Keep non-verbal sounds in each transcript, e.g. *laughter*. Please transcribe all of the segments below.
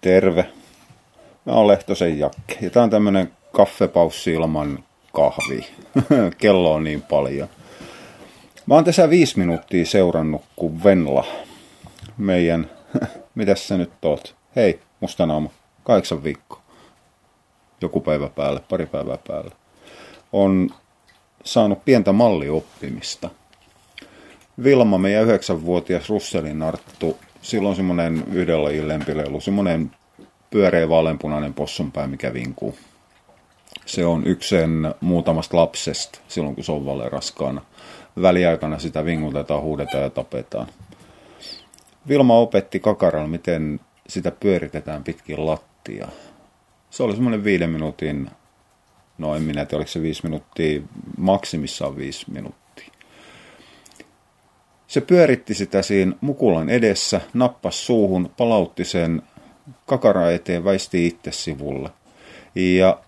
Terve. Mä oon Lehtosen Jakke. Ja tää on tämmönen kaffepaussi ilman kahvi. *laughs* Kello on niin paljon. Mä oon tässä viisi minuuttia seurannut, kun Venla, meidän, *laughs* mitäs sä nyt oot? Hei, mustanaama, kahdeksan viikkoa. Joku päivä päälle, pari päivää päälle. On saanut pientä mallioppimista. Vilma, meidän yhdeksänvuotias Russelin Arttu, silloin semmoinen yhden lajin lempilelu, semmoinen pyöreä vaaleanpunainen possunpää, mikä vinkuu. Se on yksi sen muutamasta lapsesta silloin, kun se on raskaana. Väliaikana sitä vingutetaan, huudetaan ja tapetaan. Vilma opetti kakaralla, miten sitä pyöritetään pitkin lattia. Se oli semmoinen viiden minuutin, no en minä tiedä, oliko se viisi minuuttia, maksimissaan viisi minuuttia. Se pyöritti sitä siinä mukulan edessä, nappas suuhun, palautti sen kakara eteen, väisti itse sivulle. Ja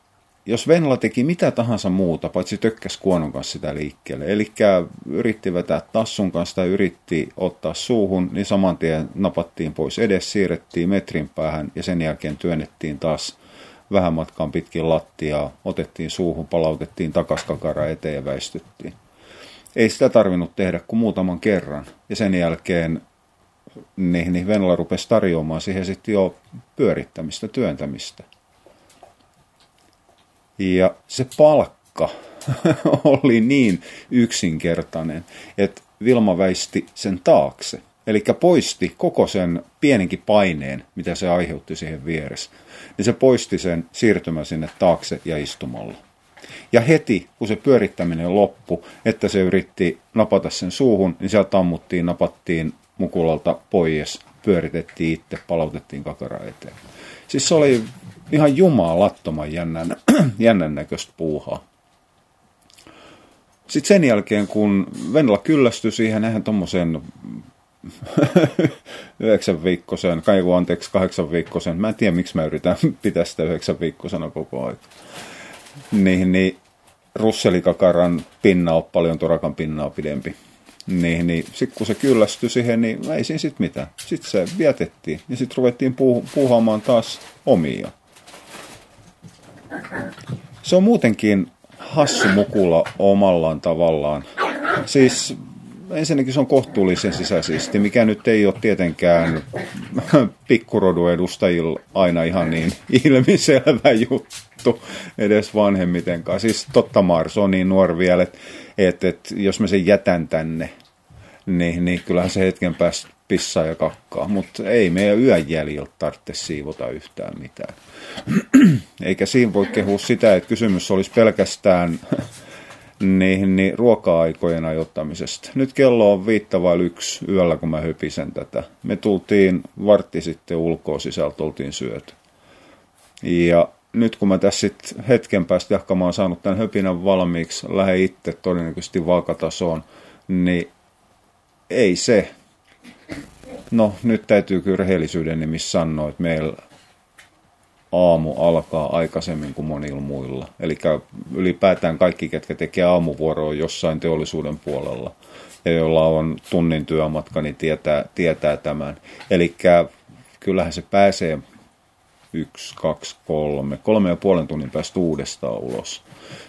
jos Venla teki mitä tahansa muuta, paitsi tökkäs kuonon kanssa sitä liikkeelle, eli yritti vetää tassun kanssa tai yritti ottaa suuhun, niin saman tien napattiin pois edes, siirrettiin metrin päähän ja sen jälkeen työnnettiin taas vähän matkaan pitkin lattiaa, otettiin suuhun, palautettiin takas kakara eteen ja väistyttiin. Ei sitä tarvinnut tehdä kuin muutaman kerran. Ja sen jälkeen niin, niin Venla rupesi tarjoamaan siihen sitten jo pyörittämistä, työntämistä. Ja se palkka *laughs* oli niin yksinkertainen, että Vilma väisti sen taakse. Eli poisti koko sen pienenkin paineen, mitä se aiheutti siihen vieressä. Niin se poisti sen siirtymän sinne taakse ja istumalla. Ja heti, kun se pyörittäminen loppui, että se yritti napata sen suuhun, niin sieltä ammuttiin, napattiin mukulalta pois, pyöritettiin itse, palautettiin kakara eteen. Siis se oli ihan jumalattoman jännän, *clears throat* jännän näköistä puuhaa. Sitten sen jälkeen, kun Venla kyllästyi siihen, eihän tuommoisen *laughs* yhdeksän viikkoisen, kai anteeksi kahdeksan viikkoisen, mä en tiedä miksi mä yritän *laughs* pitää sitä yhdeksän viikkosena koko ajan. Niin, niin russelikakaran pinna on paljon torakan pinnaa pidempi. Niin, niin sitten kun se kyllästyi siihen, niin ei siinä sitten mitään. Sitten se vietettiin ja sitten ruvettiin puuh- puuhaamaan taas omia. Se on muutenkin hassu mukula omallaan tavallaan. Siis ensinnäkin se on kohtuullisen sisäisesti, mikä nyt ei ole tietenkään *laughs* pikkurodun edustajilla aina ihan niin *laughs* ilmiselvä juttu edes vanhemmitenkaan. Siis totta Mars on niin nuori vielä, että et, et, jos mä sen jätän tänne, niin, niin kyllähän se hetken päästä pissaa ja kakkaa, mutta ei meidän yön jäljiltä tarvitse siivota yhtään mitään. *clears throat* Eikä siinä voi kehua sitä, että kysymys olisi pelkästään *laughs* niin, niin ruoka-aikojen ajoittamisesta. Nyt kello on viitta vai yksi yöllä, kun mä höpisen tätä. Me tultiin vartti sitten ulkoa sisältä, oltiin syöty. Ja nyt kun mä tässä sitten hetken päästä jahkamaan saanut tämän höpinän valmiiksi, lähde itse todennäköisesti vaakatasoon, niin ei se. No, nyt täytyy kyllä rehellisyyden nimissä sanoa, että meillä aamu alkaa aikaisemmin kuin monilla muilla. Eli ylipäätään kaikki, ketkä tekee aamuvuoroa jossain teollisuuden puolella ja jolla on tunnin työmatka, niin tietää, tietää tämän. Eli kyllähän se pääsee yksi, kaksi, kolme, kolme ja puolen tunnin päästä uudestaan ulos.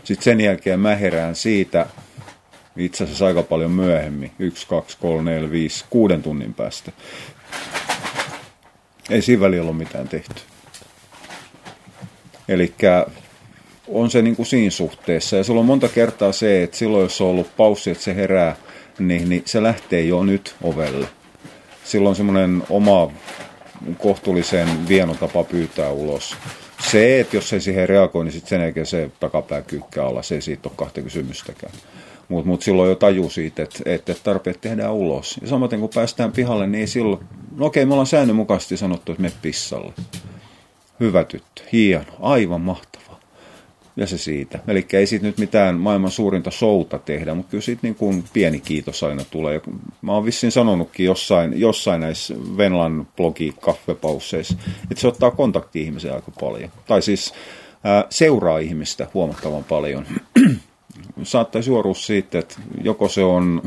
Sitten sen jälkeen mä herään siitä itse asiassa aika paljon myöhemmin, yksi, kaksi, kolme, neljä, viisi, kuuden tunnin päästä. Ei siinä välillä ollut mitään tehty. Eli on se niin kuin siinä suhteessa. Ja sulla on monta kertaa se, että silloin jos on ollut paussi, että se herää, niin, niin se lähtee jo nyt ovelle. Silloin semmoinen oma kohtuullisen vieno tapa pyytää ulos. Se, että jos ei siihen reagoi, niin sitten sen jälkeen se takapää kyykkää alla, se ei siitä ole kahta kysymystäkään. Mutta mut silloin jo taju siitä, että, että tarpeet tehdään ulos. Ja samaten kun päästään pihalle, niin silloin, no okei, me ollaan säännönmukaisesti sanottu, että me pissalle. Hyvä tyttö, hieno, aivan mahtava. Ja se siitä. Eli ei siitä nyt mitään maailman suurinta showta tehdä, mutta kyllä siitä niin kuin pieni kiitos aina tulee. Mä oon vissiin sanonutkin jossain, jossain näissä Venlan blogi kaffepausseissa, että se ottaa kontakti ihmiseen aika paljon. Tai siis ää, seuraa ihmistä huomattavan paljon. *clears throat* Saattaisi juoruus siitä, että joko se on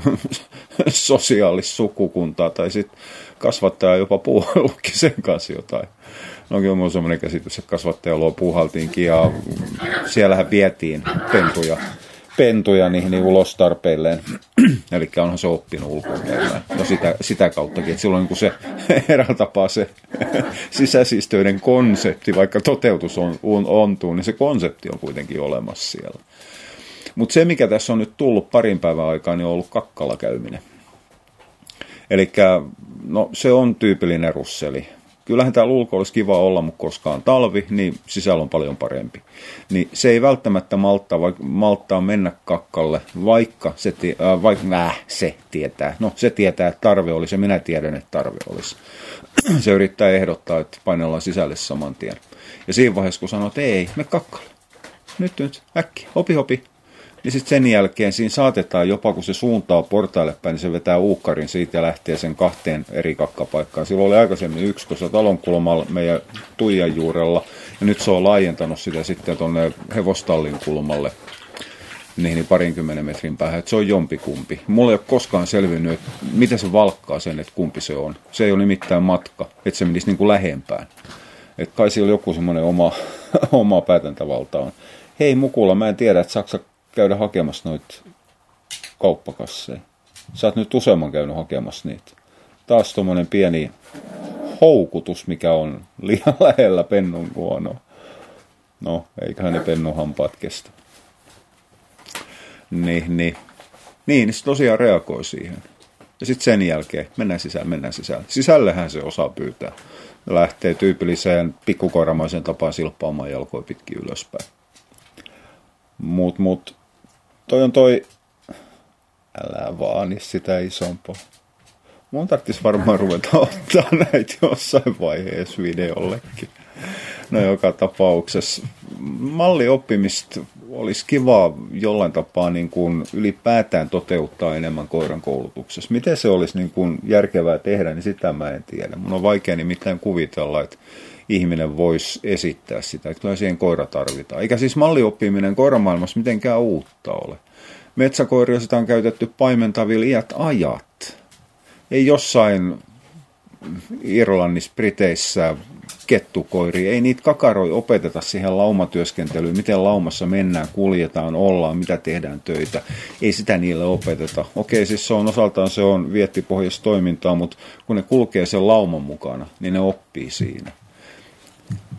*laughs* sosiaalis sukukuntaa tai sitten kasvattaja jopa puuhallutkin sen kanssa jotain. No kyllä on sellainen käsitys, että kasvattaja luo puuhaltiinkin ja siellähän vietiin pentuja, pentuja niin, niin ulos tarpeilleen. *clears throat* Eli onhan se oppinut ulkoa No sitä, sitä kauttakin, että silloin niin se *laughs* eräällä tapaa se *laughs* sisäsistöiden konsepti, vaikka toteutus on, on, ontuu, niin se konsepti on kuitenkin olemassa siellä. Mutta se, mikä tässä on nyt tullut parin päivän aikaa, niin on ollut kakkala käyminen. Eli no, se on tyypillinen russeli. Kyllähän täällä ulko olisi kiva olla, mutta koska on talvi, niin sisällä on paljon parempi. Niin se ei välttämättä malttaa, vaikka malttaa mennä kakkalle, vaikka se, äh, vaikka, äh, se tietää. No se tietää, että tarve olisi ja minä tiedän, että tarve olisi. *clears throat* se yrittää ehdottaa, että painellaan sisälle saman tien. Ja siinä vaiheessa, kun sanoo, että ei, me kakkalle. Nyt, nyt, äkki, hopi, hopi, niin sitten sen jälkeen siinä saatetaan jopa, kun se suuntaa portaille päin, niin se vetää uukkarin siitä ja lähtee sen kahteen eri kakkapaikkaan. Silloin oli aikaisemmin yksi tuossa talon kulmalla meidän Tuijan juurella, ja nyt se on laajentanut sitä sitten tuonne hevostallin kulmalle niin parinkymmenen metrin päähän, että se on jompikumpi. Mulla ei ole koskaan selvinnyt, että miten se valkkaa sen, että kumpi se on. Se ei ole nimittäin matka, että se menisi niin kuin lähempään. Että kai siellä joku semmoinen oma, *laughs* oma päätäntävalta on. Hei Mukula, mä en tiedä, että Saksa käydä hakemassa noita kauppakasseja. Sä oot nyt useamman käynyt hakemassa niitä. Taas tuommoinen pieni houkutus, mikä on *laughs* liian lähellä pennun kuonoa. No, eiköhän ne pennun hampaat kestä. Niin, niin. Niin, se tosiaan reagoi siihen. Ja sitten sen jälkeen mennään sisään, mennään sisään. Sisällähän se osaa pyytää. Lähtee tyypilliseen pikkukoiramaisen tapaan silppaamaan jalkoja pitkin ylöspäin. Mut, mut toi on toi, älä vaani sitä isompaa. Mun tarvitsisi varmaan ruveta *laughs* ottaa näitä jossain vaiheessa videollekin. No joka tapauksessa mallioppimista olisi kiva jollain tapaa niin kuin ylipäätään toteuttaa enemmän koiran koulutuksessa. Miten se olisi niin kuin järkevää tehdä, niin sitä mä en tiedä. Mun on vaikea nimittäin kuvitella, että ihminen voisi esittää sitä. Että kyllä siihen koira tarvitaan. Eikä siis mallioppiminen koiramaailmassa mitenkään uutta ole. Metsäkoiria sitä on käytetty paimentavilla iät ajat. Ei jossain Irlannissa, Briteissä kettukoiri, ei niitä kakaroi opeteta siihen laumatyöskentelyyn, miten laumassa mennään, kuljetaan, ollaan, mitä tehdään töitä. Ei sitä niille opeteta. Okei, siis se on osaltaan se on viettipohjaista toimintaa, mutta kun ne kulkee sen lauman mukana, niin ne oppii siinä.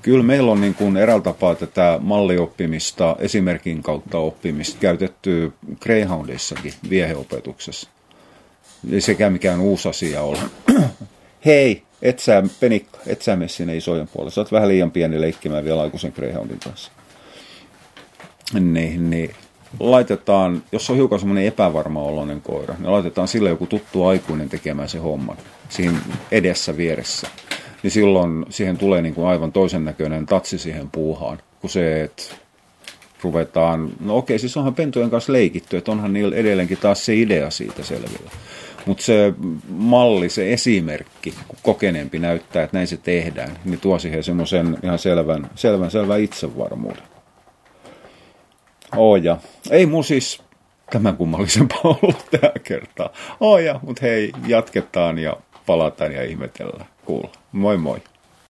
Kyllä meillä on niin kuin eräällä tapaa tätä mallioppimista, esimerkin kautta oppimista käytetty Greyhoundissakin vieheopetuksessa. Ei sekään mikään uusi asia ole. *clears throat* Hei, et sä, Penikka, et sä mene sinne isojen puolelle. Sä oot vähän liian pieni leikkimään vielä aikuisen Greyhoundin kanssa. Niin, niin laitetaan, jos on hiukan semmoinen epävarma oloinen koira, niin laitetaan sille joku tuttu aikuinen tekemään se homma siinä edessä vieressä niin silloin siihen tulee niin kuin aivan toisen näköinen tatsi siihen puuhaan, kuin se, että ruvetaan, no okei, siis onhan pentujen kanssa leikitty, että onhan niillä edelleenkin taas se idea siitä selvillä. Mutta se malli, se esimerkki, kun kokeneempi näyttää, että näin se tehdään, niin tuo siihen semmoisen ihan selvän, selvän, selvän itsevarmuuden. Oja. Ei mun siis tämän kummallisempaa *laughs* ollut tällä kertaa. Oja, mutta hei, jatketaan ja palataan ja ihmetellään. Kuulla. Moi moi.